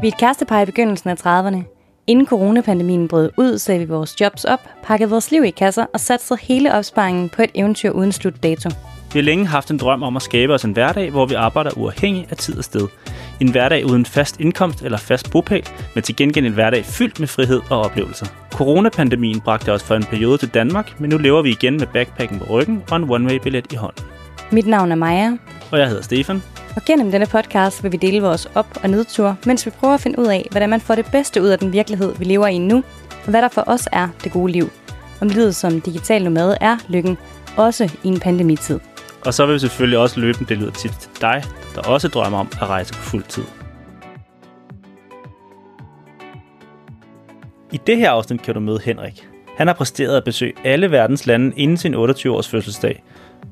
Vi er et kærestepar i begyndelsen af 30'erne. Inden coronapandemien brød ud, sagde vi vores jobs op, pakkede vores liv i kasser og satte hele opsparingen på et eventyr uden slutdato. Vi har længe haft en drøm om at skabe os en hverdag, hvor vi arbejder uafhængigt af tid og sted. En hverdag uden fast indkomst eller fast bopæl, men til gengæld en hverdag fyldt med frihed og oplevelser. Coronapandemien bragte os for en periode til Danmark, men nu lever vi igen med backpacken på ryggen og en one-way-billet i hånden. Mit navn er Maja. Og jeg hedder Stefan. Og gennem denne podcast vil vi dele vores op- og nedtur, mens vi prøver at finde ud af, hvordan man får det bedste ud af den virkelighed, vi lever i nu, og hvad der for os er det gode liv. Om livet som digital nomade er lykken, også i en pandemitid. Og så vil vi selvfølgelig også løbe dele ud af til dig, der også drømmer om at rejse på fuld tid. I det her afsnit kan du møde Henrik. Han har præsteret at besøge alle verdens lande inden sin 28-års fødselsdag.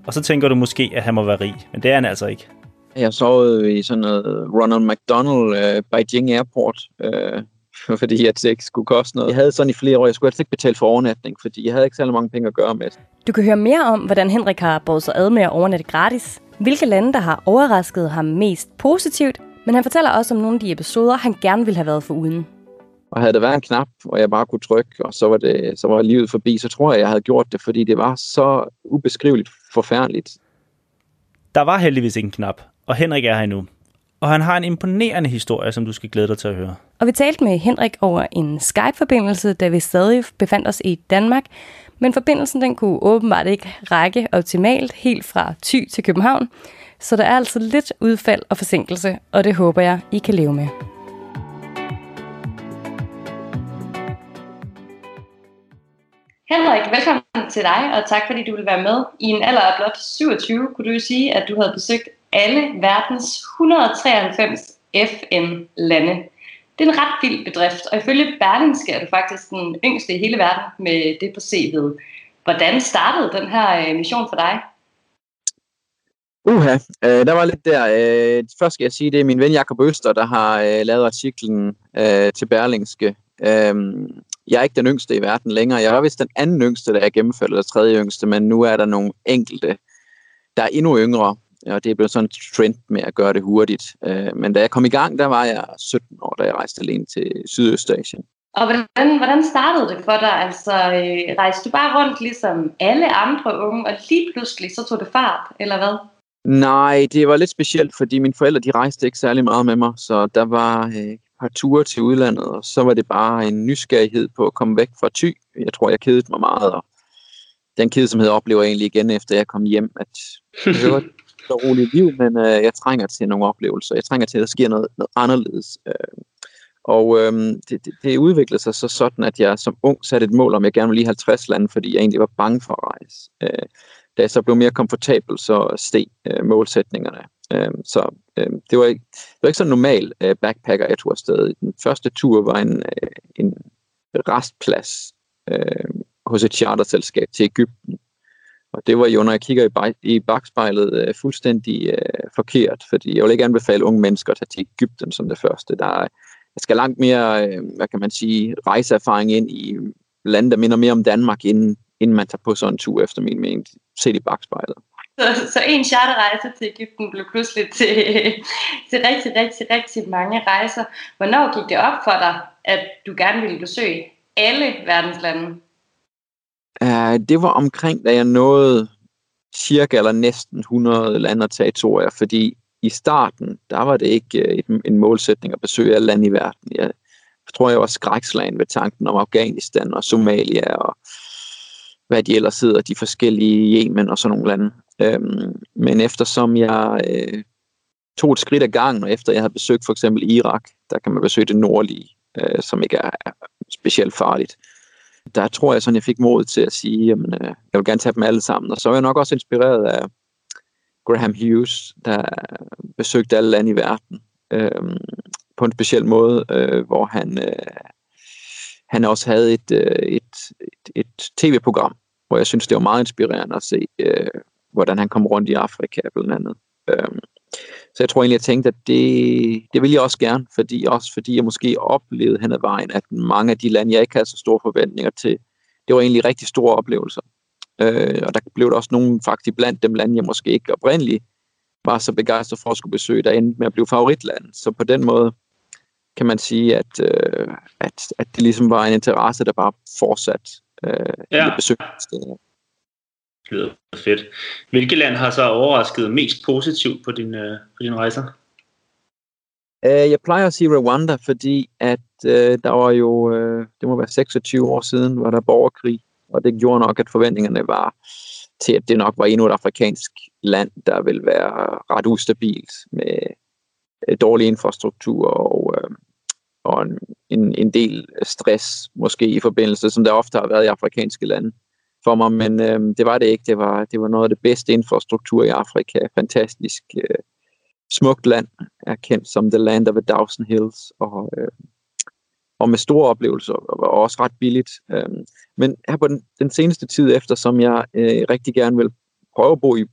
Og så tænker du måske, at han må være rig, men det er han altså ikke. Jeg sov i sådan noget Ronald McDonald uh, Beijing Airport, uh, fordi det ikke skulle koste noget. Jeg havde sådan i flere år, jeg skulle altså ikke betale for overnatning, fordi jeg havde ikke særlig mange penge at gøre med. Du kan høre mere om, hvordan Henrik har båret sig ad med at overnatte gratis, hvilke lande, der har overrasket ham mest positivt, men han fortæller også om nogle af de episoder, han gerne ville have været for uden. Og havde der været en knap, hvor jeg bare kunne trykke, og så var, det, så var livet forbi, så tror jeg, jeg havde gjort det, fordi det var så ubeskriveligt forfærdeligt. Der var heldigvis ikke en knap, og Henrik er her nu. Og han har en imponerende historie, som du skal glæde dig til at høre. Og vi talte med Henrik over en Skype-forbindelse, da vi stadig befandt os i Danmark. Men forbindelsen den kunne åbenbart ikke række optimalt helt fra Thy til København. Så der er altså lidt udfald og forsinkelse, og det håber jeg, I kan leve med. Henrik, velkommen til dig, og tak fordi du vil være med. I en alder af blot 27 kunne du jo sige, at du havde besøgt alle verdens 193 FN-lande. Det er en ret vild bedrift, og ifølge Berlingske er du faktisk den yngste i hele verden med det på CV'et. Hvordan startede den her øh, mission for dig? Uha, øh, der var lidt der. Øh, først skal jeg sige, det er min ven Jakob Øster, der har øh, lavet artiklen øh, til Berlingske. Øh, jeg er ikke den yngste i verden længere. Jeg var vist den anden yngste, der er gennemført, eller tredje yngste, men nu er der nogle enkelte, der er endnu yngre, og det er blevet sådan en trend med at gøre det hurtigt. Øh, men da jeg kom i gang, der var jeg 17 år, da jeg rejste alene til Sydøstasien. Og hvordan, hvordan startede det for dig? Altså, øh, rejste du bare rundt ligesom alle andre unge, og lige pludselig så tog det fart, eller hvad? Nej, det var lidt specielt, fordi mine forældre de rejste ikke særlig meget med mig, så der var øh, et par ture til udlandet, og så var det bare en nysgerrighed på at komme væk fra Thy. Jeg tror, jeg kedede mig meget, og den kedsomhed oplever jeg egentlig igen, efter jeg kom hjem, at det var så roligt liv, men øh, jeg trænger til nogle oplevelser. Jeg trænger til, at der sker noget, noget anderledes. Øh, og øh, det, det, det udviklede sig så sådan, at jeg som ung satte et mål om, at jeg gerne ville lige 50 lande, fordi jeg egentlig var bange for at rejse. Øh, da jeg så blev mere komfortabel, så steg øh, målsætningerne. Øh, så øh, det, var ikke, det var ikke så normal øh, backpacker, jeg tog afsted. Den første tur var en, øh, en restplads øh, hos et charterselskab til Ægypten. Og det var jo, når jeg kigger i, bag, i bagspejlet, øh, fuldstændig øh, forkert, fordi jeg vil ikke anbefale unge mennesker at tage til Ægypten som det første. Der er, jeg skal langt mere, øh, hvad kan man sige, rejseerfaring ind i lande, der minder mere om Danmark, inden, inden man tager på sådan en tur, efter min mening, set i bagspejlet. Så, så en charterrejse til Ægypten blev pludselig til, til rigtig, rigtig, rigtig mange rejser. Hvornår gik det op for dig, at du gerne ville besøge alle verdens lande? Uh, det var omkring, da jeg nåede cirka eller næsten 100 lande og territorier, fordi i starten, der var det ikke øh, et, en målsætning at besøge alle lande i verden. Jeg, jeg tror, jeg var skrækslagen ved tanken om Afghanistan og Somalia og hvad de ellers hedder, de forskellige Yemen og sådan nogle lande. Øhm, men eftersom jeg øh, tog et skridt ad gangen, og efter jeg havde besøgt for eksempel Irak, der kan man besøge det nordlige, øh, som ikke er, er specielt farligt, der tror jeg sådan, jeg fik mod til at sige, jamen, øh, jeg vil gerne tage dem alle sammen. Og så var jeg nok også inspireret af Graham Hughes, der besøgte alle lande i verden øh, på en speciel måde, øh, hvor han, øh, han også havde et, øh, et, et, et tv-program, hvor jeg synes, det var meget inspirerende at se, øh, hvordan han kom rundt i Afrika blandt andet. Øh, så jeg tror egentlig, jeg tænkte, at det, det vil jeg også gerne, fordi, også fordi jeg måske oplevede hen ad vejen, at mange af de lande, jeg ikke havde så store forventninger til, det var egentlig rigtig store oplevelser. Øh, og der blev der også nogle faktisk blandt dem lande, jeg måske ikke oprindeligt var så begejstret for at skulle besøge, der endte med at blive favoritland. Så på den måde, kan man sige, at, øh, at, at det ligesom var en interesse, der bare fortsat øh, ja. i besøgssteder. Lyder fedt. Hvilket land har så overrasket mest positivt på, din, øh, på dine rejser? Uh, øh, jeg plejer at sige Rwanda, fordi at øh, der var jo, øh, det må være 26 år siden, var der borgerkrig, og det gjorde nok, at forventningerne var til, at det nok var endnu et afrikansk land, der vil være ret ustabilt med øh, dårlig infrastruktur og, øh, og en, en del stress måske i forbindelse, som der ofte har været i afrikanske lande for mig, men øh, det var det ikke. Det var, det var noget af det bedste infrastruktur i Afrika. Fantastisk øh, smukt land, er kendt som The Land of a Thousand Hills, og, øh, og med store oplevelser, og også ret billigt. Øh, men her på den, den seneste tid efter, som jeg øh, rigtig gerne vil prøve at bo i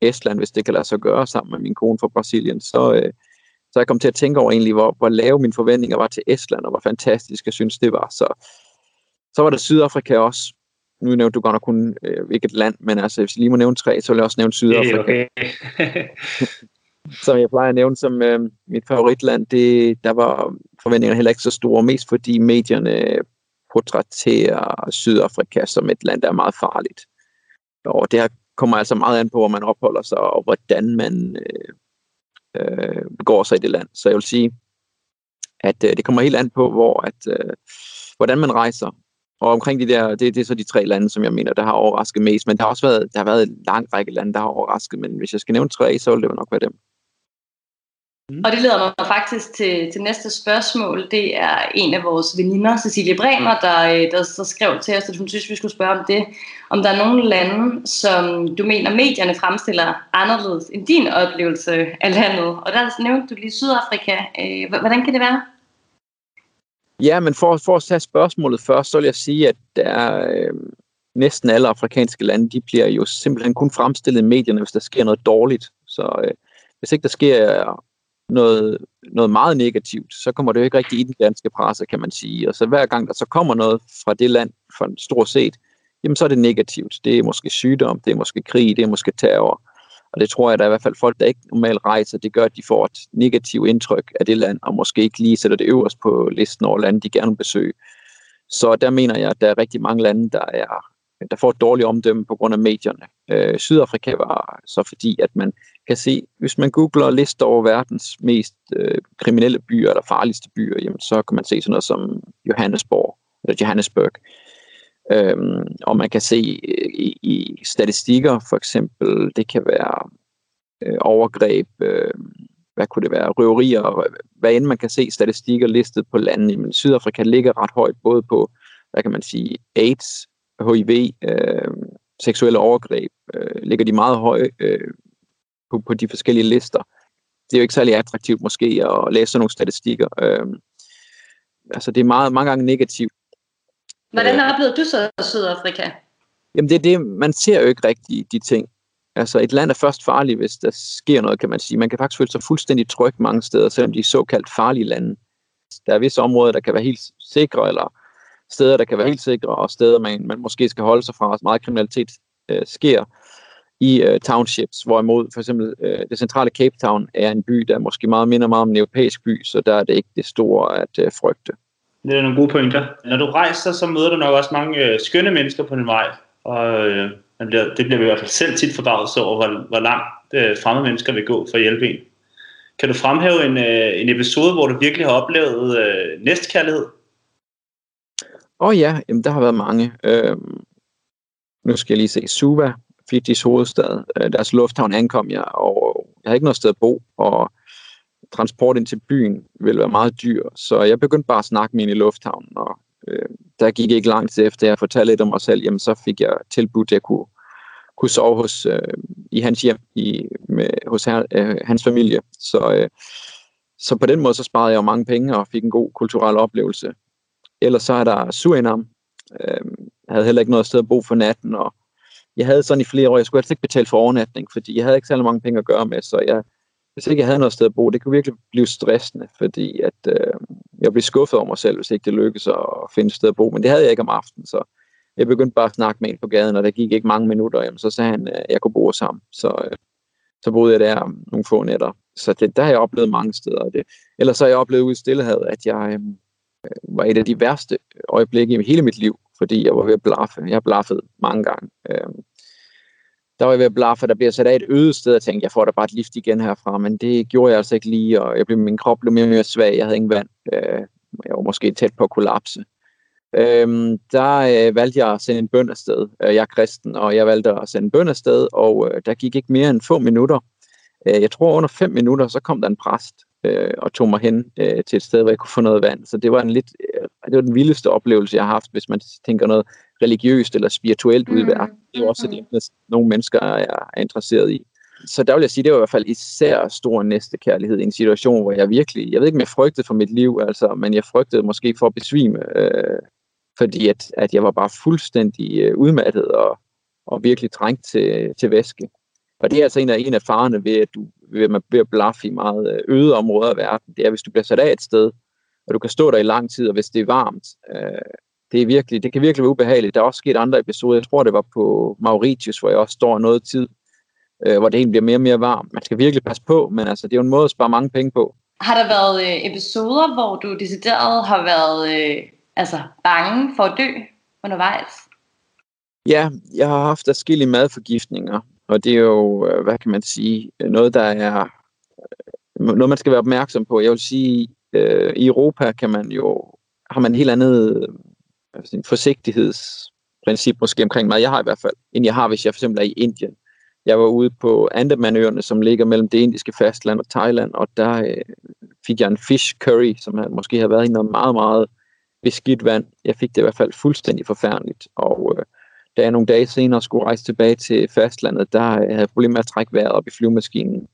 Estland, hvis det kan lade sig gøre sammen med min kone fra Brasilien, så, øh, så jeg kom til at tænke over egentlig, hvor, hvor lave mine forventninger var til Estland, og hvor fantastisk jeg synes, det var. Så, så var det Sydafrika også, nu nævnte du godt nok kun øh, hvilket land, men altså, hvis jeg lige må nævne tre, så vil jeg også nævne Sydafrika. Okay. som jeg plejer at nævne som øh, mit favoritland, det, der var forventningerne heller ikke så store, mest fordi medierne portrætterer Sydafrika som et land, der er meget farligt. Og det her kommer altså meget an på, hvor man opholder sig, og hvordan man øh, øh, begår sig i det land. Så jeg vil sige, at øh, det kommer helt an på, hvor at, øh, hvordan man rejser, og omkring de der, det, det er så de tre lande, som jeg mener, der har overrasket mest. Men der har også været, der har været en lang række lande, der har overrasket. Men hvis jeg skal nævne tre, så vil det nok være dem. Mm. Og det leder mig faktisk til, til næste spørgsmål. Det er en af vores veninder, Cecilie Bremer, der, øh, der, så skrev til os, at hun synes, vi skulle spørge om det. Om der er nogle lande, som du mener, medierne fremstiller anderledes end din oplevelse af landet. Og der nævnte du lige Sydafrika. Øh, hvordan kan det være? Ja, men for, for at tage spørgsmålet først, så vil jeg sige, at der er, øh, næsten alle afrikanske lande, de bliver jo simpelthen kun fremstillet i medierne, hvis der sker noget dårligt. Så øh, hvis ikke der sker noget, noget meget negativt, så kommer det jo ikke rigtig i den danske presse, kan man sige. Og så hver gang der så kommer noget fra det land, for stort set, jamen så er det negativt. Det er måske sygdom, det er måske krig, det er måske terror. Og det tror jeg, der er i hvert fald folk, der ikke normalt rejser, det gør, at de får et negativt indtryk af det land, og måske ikke lige sætter det øverst på listen over lande, de gerne vil besøge. Så der mener jeg, at der er rigtig mange lande, der, er, der får et dårligt omdømme på grund af medierne. Øh, Sydafrika var så fordi, at man kan se, hvis man googler lister over verdens mest øh, kriminelle byer, eller farligste byer, jamen, så kan man se sådan noget som Johannesburg, eller Johannesburg. Øhm, og man kan se øh, i, i statistikker, for eksempel, det kan være øh, overgreb, øh, hvad kunne det være, røverier, hvad end man kan se statistikker listet på landet. Men Sydafrika ligger ret højt, både på, hvad kan man sige, AIDS, HIV, øh, seksuelle overgreb, øh, ligger de meget høje øh, på, på de forskellige lister. Det er jo ikke særlig attraktivt måske at læse sådan nogle statistikker. Øh, altså det er meget, mange gange negativt Hvordan øh. oplevede du så Sydafrika? Jamen det er det, man ser jo ikke rigtigt de ting. Altså et land er først farligt, hvis der sker noget, kan man sige. Man kan faktisk føle sig fuldstændig tryg mange steder, selvom de er såkaldt farlige lande. Der er visse områder, der kan være helt sikre, eller steder, der kan være helt sikre, og steder, man, man måske skal holde sig fra, meget kriminalitet øh, sker i øh, townships, hvorimod for eksempel øh, det centrale Cape Town er en by, der måske meget minder meget om en europæisk by, så der er det ikke det store at øh, frygte. Det er nogle gode pointer. Når du rejser, så møder du nok også mange øh, skønne mennesker på din vej, og øh, man bliver, det bliver vi i hvert fald selv tit forbavset over, hvor, hvor langt øh, fremmede mennesker vil gå for at hjælpe en. Kan du fremhæve en, øh, en episode, hvor du virkelig har oplevet øh, næstkærlighed? Åh oh ja, jamen, der har været mange. Øh, nu skal jeg lige se. Suva, Fidjis hovedstad. Øh, deres lufthavn ankom jeg, og jeg har ikke noget sted at bo, og transport ind til byen ville være meget dyr, så jeg begyndte bare at snakke med en i lufthavnen, og øh, der gik ikke lang tid efter, jeg fortalte lidt om mig selv, jamen så fik jeg tilbudt, at jeg kunne, kunne sove hos, øh, i hans hjem, i, med, hos her, øh, hans familie. Så, øh, så på den måde så sparede jeg jo mange penge og fik en god kulturel oplevelse. Ellers så er der Surinam. Øh, jeg havde heller ikke noget sted at bo for natten, og jeg havde sådan i flere år, jeg skulle altså ikke betale for overnatning, fordi jeg havde ikke særlig mange penge at gøre med, så jeg hvis ikke jeg havde noget sted at bo, det kunne virkelig blive stressende, fordi at, øh, jeg blev skuffet over mig selv, hvis ikke det lykkedes at finde et sted at bo. Men det havde jeg ikke om aftenen, så jeg begyndte bare at snakke med en på gaden, og der gik ikke mange minutter, jamen, så sagde han, at jeg kunne bo sammen. Så, øh, så boede jeg der nogle få nætter. så det, der har jeg oplevet mange steder. Det. Ellers har jeg oplevet ude i Stillehavet, at jeg øh, var et af de værste øjeblikke i hele mit liv, fordi jeg var ved at blaffe. Jeg har blaffet mange gange. Øh, der var jeg ved at blaffe, der bliver sat af et øde sted, og tænkte, jeg får da bare et lift igen herfra, men det gjorde jeg altså ikke lige, og jeg blev, min krop blev mere og mere svag, jeg havde ingen vand. Øh, jeg var måske tæt på at kollapse. Øhm, der øh, valgte jeg at sende en bøn afsted. Øh, jeg er kristen, og jeg valgte at sende en bøn afsted, og øh, der gik ikke mere end få minutter. Øh, jeg tror under fem minutter, så kom der en præst øh, og tog mig hen øh, til et sted, hvor jeg kunne få noget vand. Så det var en lidt, det var den vildeste oplevelse, jeg har haft, hvis man tænker noget religiøst eller spirituelt mm. ud i verden. Det er også det, nogle mennesker er, er interesseret i. Så der vil jeg sige, det var i hvert fald især stor næstekærlighed i en situation, hvor jeg virkelig, jeg ved ikke, om jeg frygtede for mit liv, altså, men jeg frygtede måske for at besvime, øh, fordi at, at jeg var bare fuldstændig øh, udmattet og, og virkelig trængt til, til væske. Og det er altså en af, en af farerne ved, at du ved, at blaffe i meget øh, øde områder af verden. Det er, hvis du bliver sat af et sted, og du kan stå der i lang tid, og hvis det er varmt, øh, det, er virkelig, det kan virkelig være ubehageligt. Der er også sket andre episoder. Jeg tror, det var på Mauritius, hvor jeg også står noget tid, øh, hvor det egentlig bliver mere og mere varmt. Man skal virkelig passe på, men altså, det er jo en måde at spare mange penge på. Har der været øh, episoder, hvor du decideret har været øh, altså, bange for at dø undervejs? Ja, jeg har haft forskellige madforgiftninger, og det er jo, øh, hvad kan man sige, noget, der er øh, noget, man skal være opmærksom på. Jeg vil sige, øh, i Europa kan man jo, har man en helt andet altså en forsigtighedsprincip måske omkring mad. Jeg har i hvert fald, end jeg har, hvis jeg for eksempel er i Indien. Jeg var ude på Andamanøerne, som ligger mellem det indiske fastland og Thailand, og der øh, fik jeg en fish curry, som havde, måske har været i noget meget, meget beskidt vand. Jeg fik det i hvert fald fuldstændig forfærdeligt, og øh, da jeg nogle dage senere skulle rejse tilbage til fastlandet, der øh, havde jeg problemer med at trække vejret op i flyvemaskinen.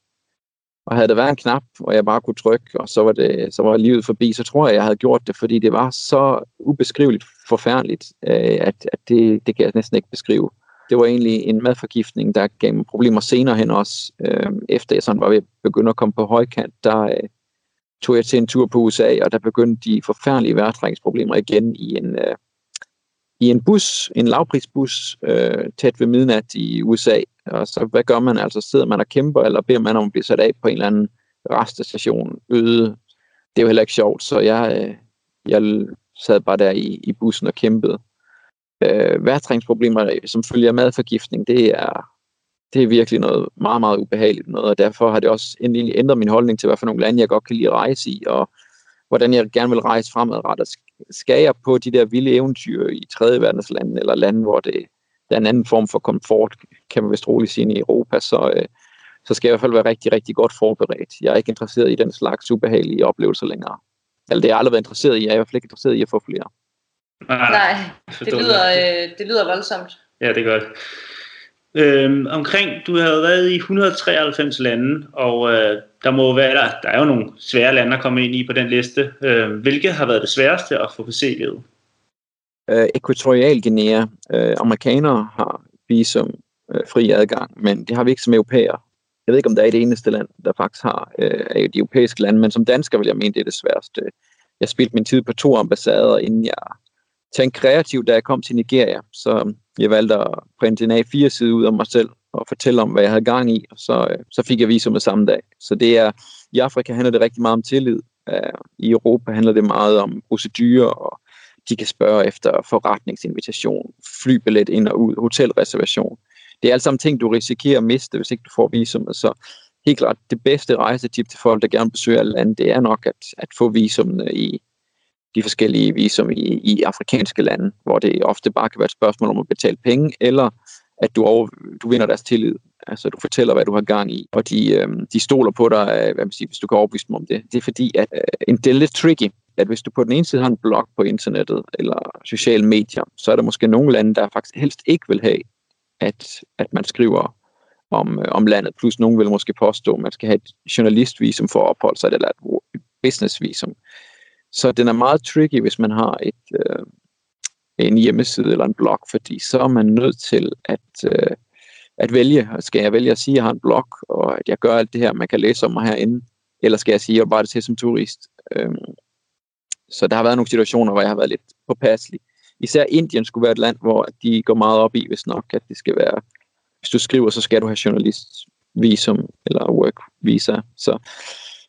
Og havde der været en knap, hvor jeg bare kunne trykke, og så var, det, så var livet forbi, så tror jeg, jeg havde gjort det, fordi det var så ubeskriveligt forfærdeligt, øh, at, at det, det kan jeg næsten ikke beskrive. Det var egentlig en madforgiftning, der gav mig problemer senere hen også. Øh, efter jeg sådan var ved at begynde at komme på højkant, der øh, tog jeg til en tur på USA, og der begyndte de forfærdelige vejrtrækningsproblemer igen i en, øh, i en bus, en lavprisbus, øh, tæt ved midnat i USA. Og så hvad gør man? Altså sidder man og kæmper, eller beder man om at blive sat af på en eller anden restestation øde? Det er jo heller ikke sjovt, så jeg, øh, jeg sad bare der i, i bussen og kæmpede. Øh, værtrængsproblemer, øh, som følger madforgiftning, det er, det er virkelig noget meget, meget ubehageligt noget, og derfor har det også endelig ændret min holdning til, hvad for nogle lande jeg godt kan lide at rejse i, og hvordan jeg gerne vil rejse fremadrettet. Skal jeg på de der vilde eventyr i tredje verdens lande, eller lande, hvor det, der er en anden form for komfort, kan man vist roligt sige, i Europa, så, øh, så skal jeg i hvert fald være rigtig, rigtig godt forberedt. Jeg er ikke interesseret i den slags ubehagelige oplevelser længere. Eller det er jeg aldrig været interesseret i. Jeg er i hvert fald ikke interesseret i at få flere. Nej, Nej det, lyder, øh, det lyder voldsomt. Ja, det gør det. Øhm, omkring, du har været i 193 lande, og øh, der må være, der, der er jo nogle svære lande at komme ind i på den liste. Øh, hvilke har været det sværeste at få på CV'et? Øh, Æquatorial Guinea. Øh, amerikanere har visum øh, fri adgang, men det har vi ikke som europæer. Jeg ved ikke, om der er det eneste land, der faktisk har øh, af de europæiske lande, men som dansker vil jeg mene, det er det sværeste. Jeg spildte min tid på to ambassader, inden jeg tænkte kreativt, da jeg kom til Nigeria. Så øh, jeg valgte at printe en A4-side ud af mig selv og fortælle om, hvad jeg havde gang i, og så, øh, så fik jeg visum med samme dag. Så det er, i Afrika handler det rigtig meget om tillid. Øh, I Europa handler det meget om procedurer, og de kan spørge efter forretningsinvitation, flybillet ind og ud, hotelreservation. Det er alt sammen ting, du risikerer at miste, hvis ikke du får visum. Så helt klart, det bedste rejsetip til folk, der gerne besøger lande, det er nok at, at få visumene i de forskellige visum i, i afrikanske lande, hvor det ofte bare kan være et spørgsmål om at betale penge, eller at du, over, du vinder deres tillid. Altså, du fortæller, hvad du har gang i, og de, øh, de stoler på dig, øh, hvad man siger, hvis du kan overbevise dem om det. Det er fordi, at øh, det er lidt tricky, at hvis du på den ene side har en blog på internettet, eller sociale medier, så er der måske nogle lande, der faktisk helst ikke vil have, at, at man skriver om, øh, om landet. Plus nogen vil måske påstå, at man skal have et journalistvisum for at opholde sig, eller et businessvisum. Så den er meget tricky, hvis man har et, øh, en hjemmeside eller en blog, fordi så er man nødt til at, øh, at vælge. Skal jeg vælge at sige, at jeg har en blog, og at jeg gør alt det her, man kan læse om mig herinde, eller skal jeg sige, at jeg bare det til som turist? Øh, så der har været nogle situationer, hvor jeg har været lidt påpasselig. Især Indien skulle være et land, hvor de går meget op i, hvis nok, at det skal være, hvis du skriver, så skal du have journalistvisum eller work, visa. Så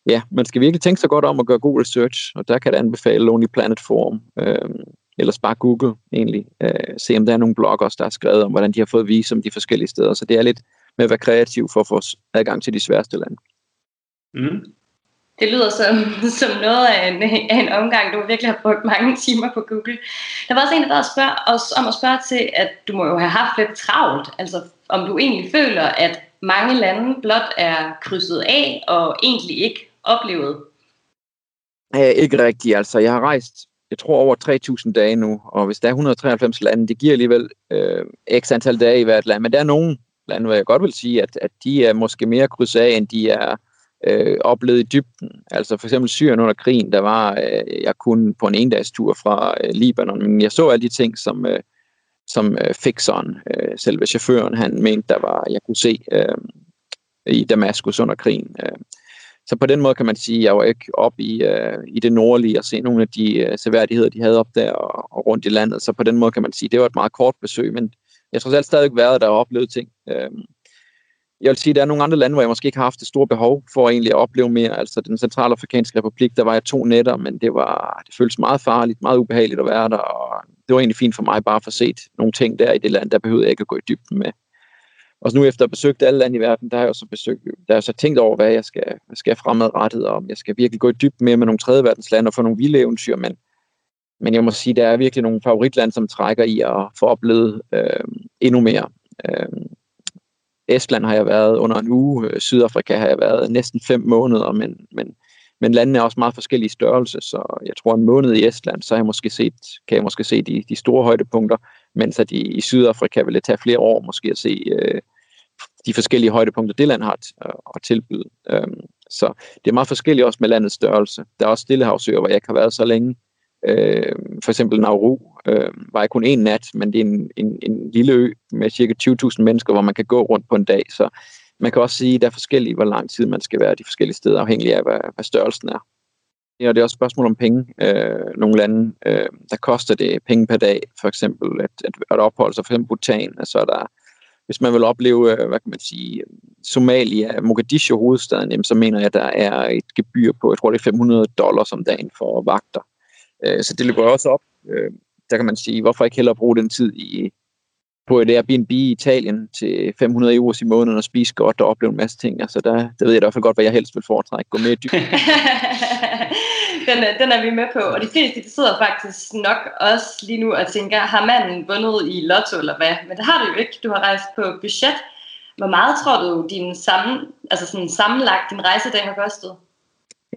ja, man skal virkelig tænke sig godt om at gøre god research, og der kan det anbefale Lonely Planet Forum, øh, eller bare Google egentlig, øh, se om der er nogle bloggers, der har skrevet om, hvordan de har fået visum de forskellige steder. Så det er lidt med at være kreativ for at få adgang til de sværeste lande. Mm. Det lyder som, som noget af en, af en omgang, du virkelig har brugt mange timer på Google. Der var også en, der spørger os om at spørge til, at du må jo have haft lidt travlt, altså om du egentlig føler, at mange lande blot er krydset af og egentlig ikke oplevet. Æh, ikke rigtigt, altså jeg har rejst, jeg tror over 3.000 dage nu, og hvis der er 193 lande, det giver alligevel øh, x antal dage i hvert land, men der er nogen lande, hvor jeg godt vil sige, at, at de er måske mere krydset af, end de er øh, oplevet i dybden. Altså for eksempel Syrien under krigen, der var øh, jeg kun på en endagstur fra øh, Libanon, men jeg så alle de ting, som, øh, som øh, fixeren, øh, selve chaufføren, han mente, der var, jeg kunne se øh, i Damaskus under krigen. Øh. Så på den måde kan man sige, at jeg var ikke op i, øh, i det nordlige og se nogle af de øh, seværdigheder, de havde op der og, og rundt i landet. Så på den måde kan man sige, at det var et meget kort besøg, men jeg tror selv stadig været der og oplevet ting. Øh, jeg vil sige, at der er nogle andre lande, hvor jeg måske ikke har haft det store behov for egentlig at opleve mere. Altså den centralafrikanske republik, der var jeg to nætter, men det, var, det føltes meget farligt, meget ubehageligt at være der, og det var egentlig fint for mig bare at få set nogle ting der i det land, der behøvede jeg ikke at gå i dybden med. Og så nu efter at have besøgt alle lande i verden, der har jeg så besøgt, der har jeg så tænkt over, hvad jeg skal, hvad skal fremadrettet, og om jeg skal virkelig gå i dybden mere med nogle tredje verdens lande og få nogle vilde eventyr, men, men jeg må sige, der er virkelig nogle favoritlande, som trækker i at få oplevet øh, endnu mere. Øh, Estland har jeg været under en uge, øh, Sydafrika har jeg været næsten fem måneder, men, men, men landene er også meget forskellige størrelse, så jeg tror en måned i Estland, så har jeg måske set, kan jeg måske se de, de store højdepunkter, mens at i, i Sydafrika vil det tage flere år måske at se øh, de forskellige højdepunkter, det land har at, øh, at tilbyde. Øhm, så det er meget forskelligt også med landets størrelse. Der er også Stillehavsøer, hvor jeg ikke har været så længe, Øh, for eksempel Nauru øh, var jeg kun en nat, men det er en, en, en lille ø med cirka 20.000 mennesker, hvor man kan gå rundt på en dag. Så man kan også sige, at der er forskellige, hvor lang tid man skal være de forskellige steder, afhængig af, hvad, hvad størrelsen er. Ja, det er også et spørgsmål om penge. Øh, nogle lande, øh, der koster det penge per dag, for eksempel at, at, at opholde sig, for eksempel Bhutan, så er der hvis man vil opleve, øh, hvad kan man sige, Somalia, Mogadishu hovedstaden, jamen, så mener jeg, at der er et gebyr på, jeg tror det er 500 dollars om dagen for vagter. Øh, så det løber også op. Øh, der kan man sige, hvorfor ikke hellere bruge den tid i, på et Airbnb i Italien til 500 euro i måneden og spise godt og opleve en masse ting. Altså der, der ved jeg i hvert fald godt, hvad jeg helst vil foretrække. Gå mere dybt. den, den er vi med på, og de fleste de sidder faktisk nok også lige nu og tænker, har manden vundet i lotto eller hvad? Men det har du jo ikke. Du har rejst på budget. Hvor meget tror du, din sammen, altså sådan sammenlagt din rejsedag har kostet?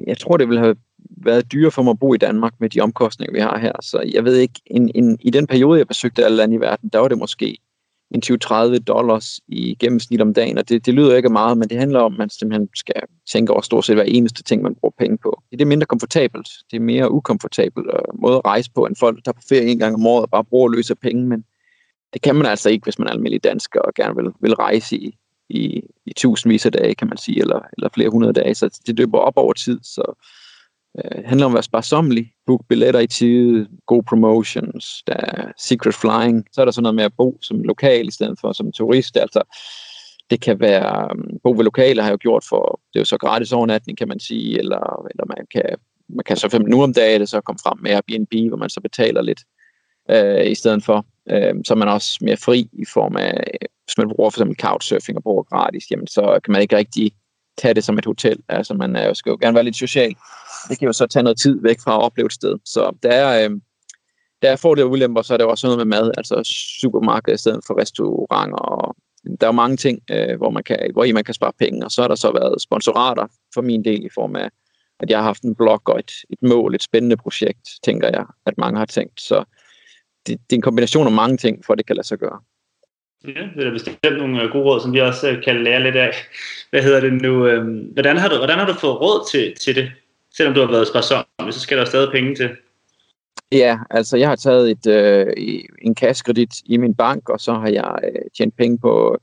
Jeg tror, det vil have været dyre for mig at bo i Danmark med de omkostninger, vi har her. Så jeg ved ikke, en, en, i den periode, jeg besøgte alle lande i verden, der var det måske en 20-30 dollars i gennemsnit om dagen, og det, det lyder ikke meget, men det handler om, at man simpelthen skal tænke over stort set hver eneste ting, man bruger penge på. Det er mindre komfortabelt, det er mere ukomfortabelt uh, måde at rejse på, end folk, der på ferie en gang om året og bare bruger løse penge, men det kan man altså ikke, hvis man er almindelig dansker og gerne vil, vil rejse i, i, i tusindvis af dage, kan man sige, eller, eller flere hundrede dage, så det løber op over tid, så øh, handler om at være sparsommelig, book billetter i tide, gode promotions, der er secret flying, så er der sådan noget med at bo som lokal i stedet for som turist, altså det kan være, mm, bo ved lokale har jeg jo gjort for, det er jo så gratis overnatning, kan man sige, eller, eller man kan, man kan så fem nu om dagen, det så komme frem med Airbnb, hvor man så betaler lidt øh, i stedet for. Øh, så er man også mere fri i form af, hvis man bruger for eksempel couchsurfing og bruger gratis, jamen så kan man ikke rigtig tage det som et hotel. Altså man er, skal jo gerne være lidt social. Det kan jo så tage noget tid væk fra at opleve et sted. Så der er, øh, der er fordele og ulemper, så er der også noget med mad, altså supermarked i stedet for restauranter. Og der er mange ting, øh, hvor, man kan, hvor I man kan spare penge. Og så har der så været sponsorater for min del i form af, at jeg har haft en blog og et, et mål, et spændende projekt, tænker jeg, at mange har tænkt. Så det, det er en kombination af mange ting, for at det kan lade sig gøre. Ja, det er bestemt nogle øh, gode råd, som vi også øh, kan lære lidt af. Hvad hedder det nu? Øhm, hvordan har du, hvordan har du fået råd til, til det? Selvom du har været sparsom, så skal der stadig penge til. Ja, altså jeg har taget et, øh, en kassekredit i min bank, og så har jeg øh, tjent penge på øh,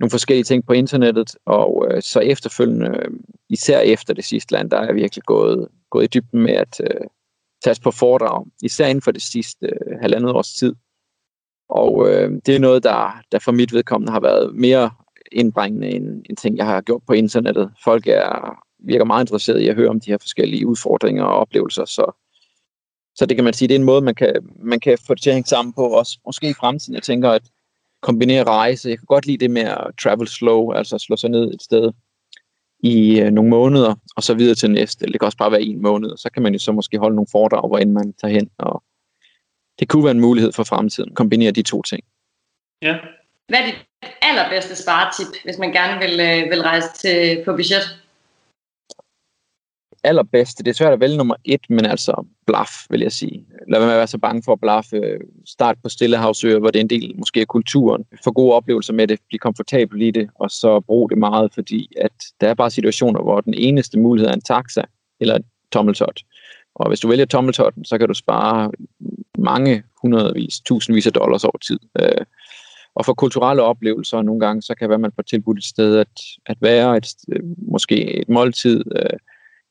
nogle forskellige ting på internettet, og øh, så efterfølgende, øh, især efter det sidste land, der er jeg virkelig gået, gået i dybden med at øh, tage på foredrag, især inden for det sidste øh, halvandet års tid. Og øh, det er noget, der, der for mit vedkommende har været mere indbringende end, en ting, jeg har gjort på internettet. Folk er, virker meget interesserede i at høre om de her forskellige udfordringer og oplevelser, så, så det kan man sige, det er en måde, man kan, man kan få det til at hænge sammen på, også måske i fremtiden. Jeg tænker, at kombinere rejse, jeg kan godt lide det med at travel slow, altså slå sig ned et sted i øh, nogle måneder, og så videre til næste. Eller det kan også bare være en måned, så kan man jo så måske holde nogle foredrag, hvor end man tager hen, og det kunne være en mulighed for fremtiden, kombinere de to ting. Ja. Hvad er dit allerbedste sparetip, hvis man gerne vil, øh, vil rejse til, på budget? Allerbedste, det er svært at vælge nummer et, men altså bluff, vil jeg sige. Lad være med at være så bange for at blaffe. Start på Stillehavsøer, hvor det er en del måske af kulturen. Få gode oplevelser med det, blive komfortabel i det, og så brug det meget, fordi at der er bare situationer, hvor den eneste mulighed er en taxa eller et tommeltot. Og hvis du vælger tommeltotten, så kan du spare mange hundredvis, tusindvis af dollars over tid. Øh, og for kulturelle oplevelser nogle gange, så kan være, man får tilbudt et sted at, at være, et, øh, måske et måltid. Jeg øh,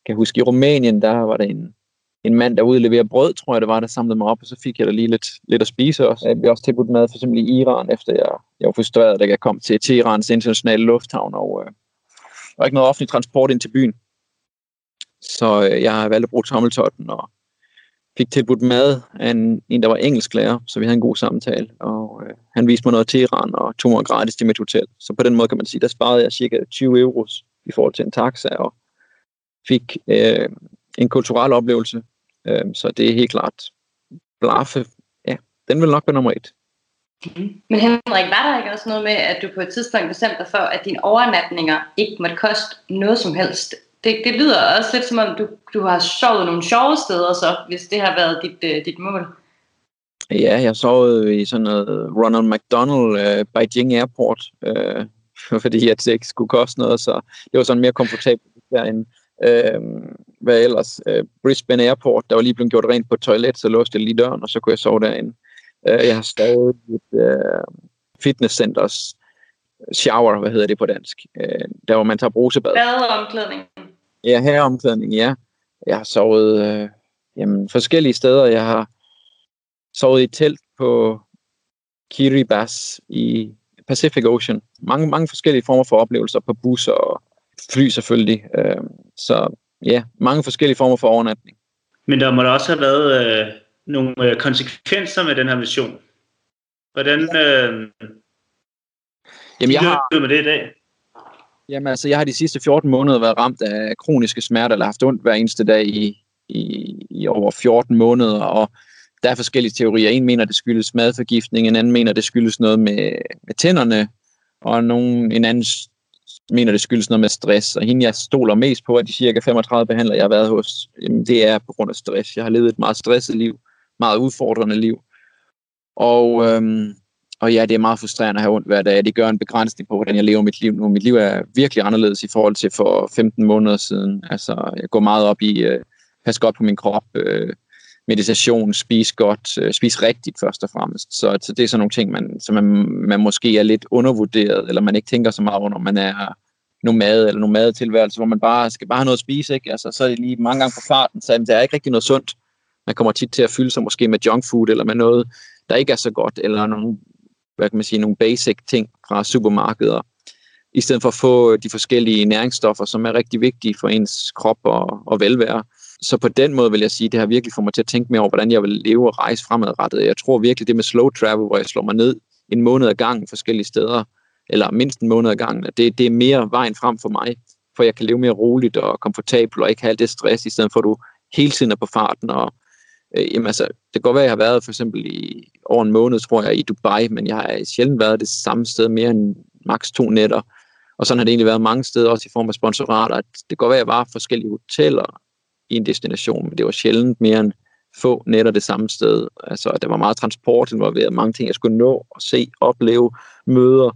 kan huske, i Rumænien, der var der en, en mand, der ude brød, tror jeg det var, der samlede mig op, og så fik jeg da lige lidt, lidt at spise også. Jeg blev også tilbudt mad for eksempel i Iran, efter jeg, jeg var frustreret, da jeg kom til Teherans internationale lufthavn, og øh, der var ikke noget offentlig transport ind til byen. Så øh, jeg har valgt at bruge tommeltotten og fik tilbudt mad af en, en, der var engelsklærer, så vi havde en god samtale, og øh, han viste mig noget til Iran og tog mig gratis til mit hotel. Så på den måde kan man sige, der sparede jeg cirka 20 euros i forhold til en taxa, og fik øh, en kulturel oplevelse. Øh, så det er helt klart blaffe. Ja, den vil nok være nummer et. Mm. Men Henrik, var der ikke også noget med, at du på et tidspunkt bestemte dig for, at dine overnatninger ikke måtte koste noget som helst? Det, det lyder også lidt som om, du, du har sovet nogle sjove steder, så, hvis det har været dit, uh, dit mål. Ja, jeg sov i sådan noget Ronald McDonald uh, Beijing Airport, uh, fordi at det ikke skulle koste noget, så det var sådan mere komfortabelt derinde. Uh, hvad ellers? Uh, Brisbane Airport, der var lige blevet gjort rent på et toilet, så låste jeg lige døren, og så kunne jeg sove derinde. Uh, jeg har sovet i et uh, fitnesscenters shower, hvad hedder det på dansk, uh, der hvor man tager brusebad. Badeomklædning. Ja, herreomklædning, ja. Jeg har sovet øh, jamen, forskellige steder. Jeg har sovet i telt på Kiribati i Pacific Ocean. Mange, mange forskellige former for oplevelser på busser og fly selvfølgelig. Øh, så ja, mange forskellige former for overnatning. Men der må da også have været øh, nogle øh, konsekvenser med den her mission. Hvordan øh, Jamen, jeg har... med det i dag? Jamen altså, jeg har de sidste 14 måneder været ramt af kroniske smerter, eller haft ondt hver eneste dag i, i, i over 14 måneder, og der er forskellige teorier. En mener, det skyldes madforgiftning, en anden mener, det skyldes noget med, med tænderne, og nogen, en anden mener, det skyldes noget med stress. Og hende, jeg stoler mest på, at de cirka 35 behandlere, jeg har været hos, det er på grund af stress. Jeg har levet et meget stresset liv, meget udfordrende liv. Og øhm, og ja, det er meget frustrerende at have ondt hver dag. Det gør en begrænsning på, hvordan jeg lever mit liv nu. Mit liv er virkelig anderledes i forhold til for 15 måneder siden. Altså, jeg går meget op i øh, passe godt på min krop, øh, meditation, spise godt, øh, spise rigtigt først og fremmest. Så, så det er sådan nogle ting, man, som man, man måske er lidt undervurderet, eller man ikke tænker så meget over, når man er nomad eller nomadetilværelse, hvor man bare skal bare have noget at spise, ikke? Altså, så er det lige mange gange på farten, så der er ikke rigtig noget sundt. Man kommer tit til at fylde sig måske med junk food, eller med noget, der ikke er så godt, eller nogle hvad kan man sige, nogle basic ting fra supermarkeder, i stedet for at få øh, de forskellige næringsstoffer, som er rigtig vigtige for ens krop og, og velvære. Så på den måde vil jeg sige, at det har virkelig fået mig til at tænke mere over, hvordan jeg vil leve og rejse fremadrettet. Jeg tror virkelig, det med slow travel, hvor jeg slår mig ned en måned ad gangen forskellige steder, eller mindst en måned ad gangen, det, det er mere vejen frem for mig, for jeg kan leve mere roligt og komfortabelt og ikke have alt det stress, i stedet for at du hele tiden er på farten og Øh, jamen altså, det kan godt være, at jeg har været for eksempel i over en måned, tror jeg, i Dubai, men jeg har sjældent været det samme sted mere end maks to nætter. Og sådan har det egentlig været mange steder, også i form af sponsorater. Det kan godt være, at jeg var forskellige hoteller i en destination, men det var sjældent mere end få netter det samme sted. Altså, der var meget transport involveret, mange ting, jeg skulle nå og se, opleve, møder,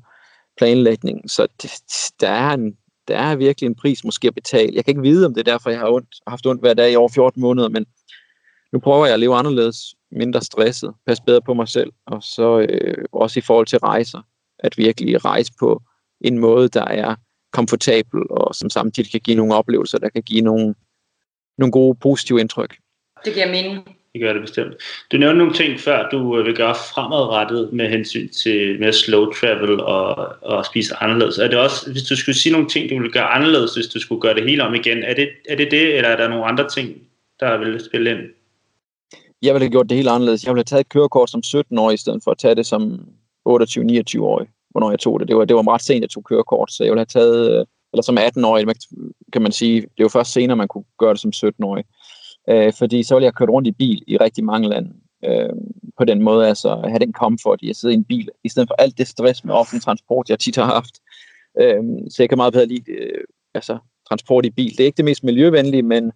planlægning. Så det, der, er en, der er virkelig en pris måske at betale. Jeg kan ikke vide, om det er derfor, jeg har ondt, haft ondt hver dag i over 14 måneder, men nu prøver jeg at leve anderledes, mindre stresset, passe bedre på mig selv, og så øh, også i forhold til rejser, at virkelig rejse på en måde, der er komfortabel, og som samtidig kan give nogle oplevelser, der kan give nogle, nogle gode, positive indtryk. Det giver mening. det gør det bestemt. Du nævnte nogle ting før, du øh, vil gøre fremadrettet med hensyn til med slow travel og, og spise anderledes. Er det også, hvis du skulle sige nogle ting, du vil gøre anderledes, hvis du skulle gøre det hele om igen, er det er det, det eller er der nogle andre ting, der vil spille ind? Jeg ville have gjort det helt anderledes. Jeg ville have taget et kørekort som 17 år i stedet for at tage det som 28-29 år, hvornår jeg tog det. Det var, det var ret sent, jeg tog kørekort, så jeg ville have taget, øh, eller som 18-årig, kan man sige, det var først senere, man kunne gøre det som 17-årig. Øh, fordi så ville jeg have kørt rundt i bil i rigtig mange lande. Øh, på den måde, altså have den comfort i at sidde i en bil, i stedet for alt det stress med offentlig transport, jeg tit har haft. Øh, så jeg kan meget bedre lide øh, altså, transport i bil. Det er ikke det mest miljøvenlige, men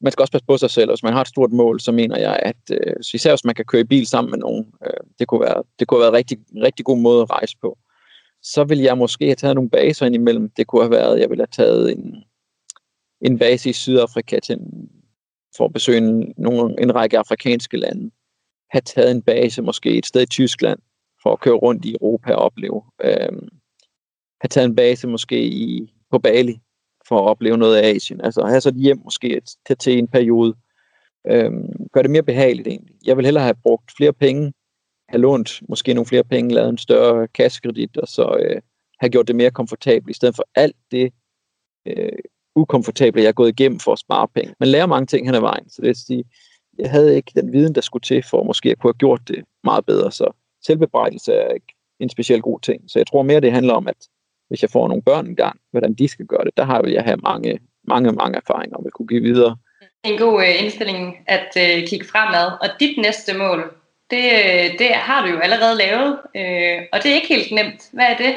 man skal også passe på sig selv, hvis man har et stort mål, så mener jeg, at øh, især hvis man kan køre i bil sammen med nogen, øh, det kunne være, det kunne være en rigtig, rigtig god måde at rejse på. Så vil jeg måske have taget nogle baser ind imellem. Det kunne have været, jeg ville have taget en, en base i Sydafrika til en, for at besøge en, nogle, en række afrikanske lande. Have taget en base måske et sted i Tyskland, for at køre rundt i Europa og opleve. Øh, have taget en base måske i, på Bali, for at opleve noget af Asien. Altså have så hjem måske til, til en periode. Øhm, gør det mere behageligt egentlig. Jeg vil hellere have brugt flere penge, have lånt måske nogle flere penge, lavet en større kassekredit, og så øh, have gjort det mere komfortabelt, i stedet for alt det øh, ukomfortable, jeg er gået igennem for at spare penge. Man lærer mange ting hen ad vejen, så det vil sige, jeg havde ikke den viden, der skulle til for måske at kunne have gjort det meget bedre, så selvbebrejdelse er ikke en speciel god ting. Så jeg tror mere, det handler om, at hvis jeg får nogle børn engang, hvordan de skal gøre det. Der har jeg have mange, mange, mange erfaringer, og vil kunne give videre. En god øh, indstilling at øh, kigge fremad. Og dit næste mål, det, øh, det har du jo allerede lavet, øh, og det er ikke helt nemt. Hvad er det?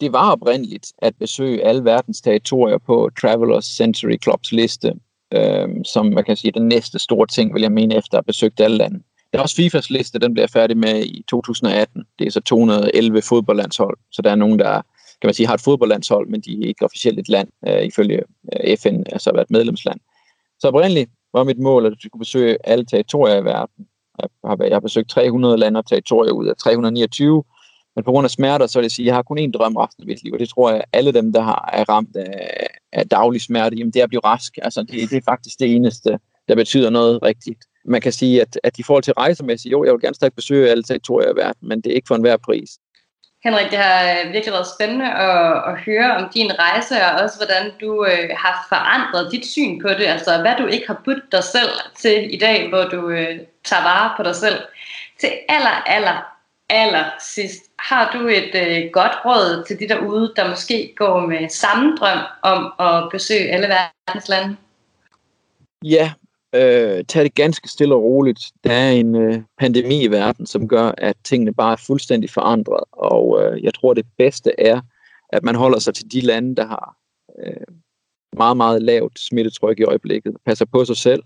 Det var oprindeligt at besøge alle verdens territorier på Travelers Century Clubs liste, øh, som man kan sige den næste store ting, vil jeg mene, efter at have besøgt alle lande. Der er også FIFAs liste, den bliver færdig med i 2018. Det er så 211 fodboldlandshold, så der er nogen, der kan man sige, har et fodboldlandshold, men de er ikke officielt et land, øh, ifølge øh, FN, altså været medlemsland. Så oprindeligt var mit mål, at du skulle besøge alle territorier i verden. Jeg har, jeg har besøgt 300 lande og territorier ud af 329, men på grund af smerter, så vil jeg sige, at jeg har kun én drøm resten af mit liv, og det tror jeg, at alle dem, der har, er ramt af, af daglig smerte, jamen det er at blive rask. Altså det, det er faktisk det eneste, der betyder noget rigtigt man kan sige, at, at i forhold til rejsemæssigt, jo, jeg vil gerne stadig besøge alle territorier i verden, men det er ikke for enhver pris. Henrik, det har øh, virkelig været spændende at, at høre om din rejse, og også hvordan du øh, har forandret dit syn på det, altså hvad du ikke har budt dig selv til i dag, hvor du øh, tager vare på dig selv. Til aller, aller, aller sidst, har du et øh, godt råd til de derude, der måske går med samme drøm om at besøge alle verdens lande? Ja, øh, tag det ganske stille og roligt. Der er en øh, pandemi i verden, som gør, at tingene bare er fuldstændig forandret. Og øh, jeg tror, det bedste er, at man holder sig til de lande, der har øh, meget, meget lavt smittetryk i øjeblikket. Passer på sig selv.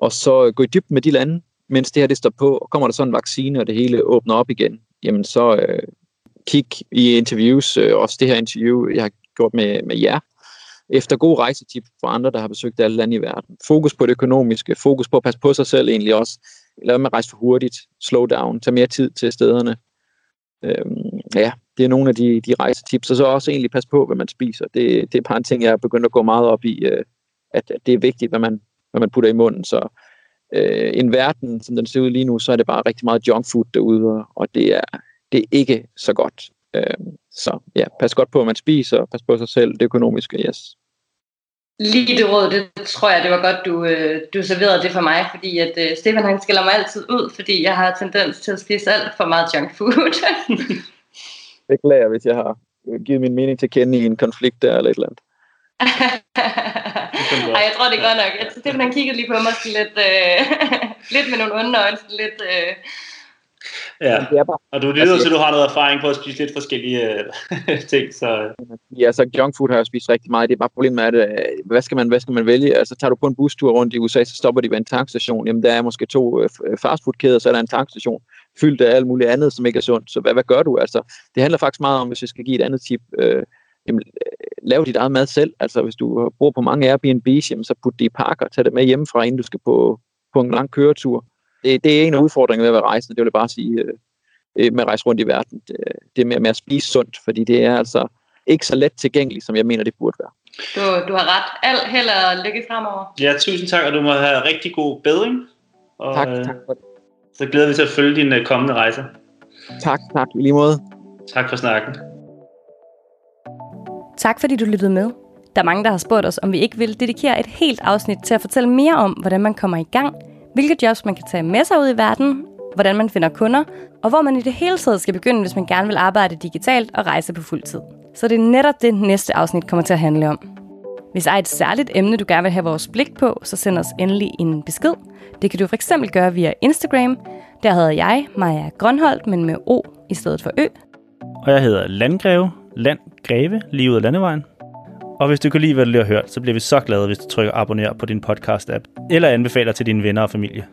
Og så øh, gå i dybden med de lande, mens det her det står på. Og kommer der så en vaccine, og det hele åbner op igen, jamen så øh, kig i interviews, øh, også det her interview, jeg har gjort med, med jer, efter gode rejsetip fra andre, der har besøgt alle lande i verden. Fokus på det økonomiske, fokus på at passe på sig selv egentlig også. Lad med at rejse for hurtigt, slow down, tage mere tid til stederne. Øhm, ja, det er nogle af de, de rejsetips. Og så også egentlig passe på, hvad man spiser. Det, det er bare en ting, jeg er begyndt at gå meget op i, øh, at, at det er vigtigt, hvad man, hvad man putter i munden. Så øh, en verden, som den ser ud lige nu, så er det bare rigtig meget junk food derude, og, og det, er, det er ikke så godt. Øh, så ja, pas godt på, hvad man spiser, pas på sig selv, det økonomiske, yes. Lige det råd, det tror jeg, det var godt, du, øh, du serverede det for mig, fordi at uh, Stefan han skiller mig altid ud, fordi jeg har tendens til at spise alt for meget junk food. Beklager, hvis jeg har givet min mening til at kende i en konflikt der eller et eller andet. Ej, jeg tror, det er godt nok. Jeg, Stefan han kiggede lige på mig lidt, øh, lidt med nogle onde øjne, lidt... Øh, Ja, det er bare, og du lyder altså, til, at du har noget erfaring på at spise lidt forskellige øh, ting. Så. Ja, så junk food har jeg spist rigtig meget. Det er bare problemet med, at øh, hvad skal, man, hvad skal man vælge? Altså tager du på en bustur rundt i USA, så stopper de ved en tankstation. Jamen der er måske to øh, fastfoodkæder, så er der en tankstation fyldt af alt muligt andet, som ikke er sundt. Så hvad, hvad gør du? Altså, det handler faktisk meget om, hvis jeg skal give et andet tip, øh, jamen, lav dit eget mad selv. Altså hvis du bor på mange Airbnb's, jamen, så put det i pakker, tag det med hjemmefra, inden du skal på, på en lang køretur det, det er en af udfordringerne ved at være rejsende, det vil jeg bare sige, øh, øh, med at rejse rundt i verden. Det, det med, med at spise sundt, fordi det er altså ikke så let tilgængeligt, som jeg mener, det burde være. Du, du har ret. Alt held og lykke fremover. Ja, tusind tak, og du må have rigtig god bedring. Og, Tak, øh, tak, for, Så glæder vi til at følge dine kommende rejser. tak, tak, i lige måde. Tak for snakken. Tak fordi du lyttede med. Der er mange, der har spurgt os, om vi ikke vil dedikere et helt afsnit til at fortælle mere om, hvordan man kommer i gang, hvilke jobs man kan tage med sig ud i verden, hvordan man finder kunder, og hvor man i det hele taget skal begynde, hvis man gerne vil arbejde digitalt og rejse på fuld tid. Så det er netop det, næste afsnit kommer til at handle om. Hvis der er et særligt emne, du gerne vil have vores blik på, så send os endelig en besked. Det kan du for eksempel gøre via Instagram. Der hedder jeg Maja Grønholdt, men med O i stedet for Ø. Og jeg hedder Landgreve, Landgreve, lige ud af landevejen. Og hvis du kan lide, hvad du lige har hørt, så bliver vi så glade, hvis du trykker abonner på din podcast-app, eller anbefaler til dine venner og familie.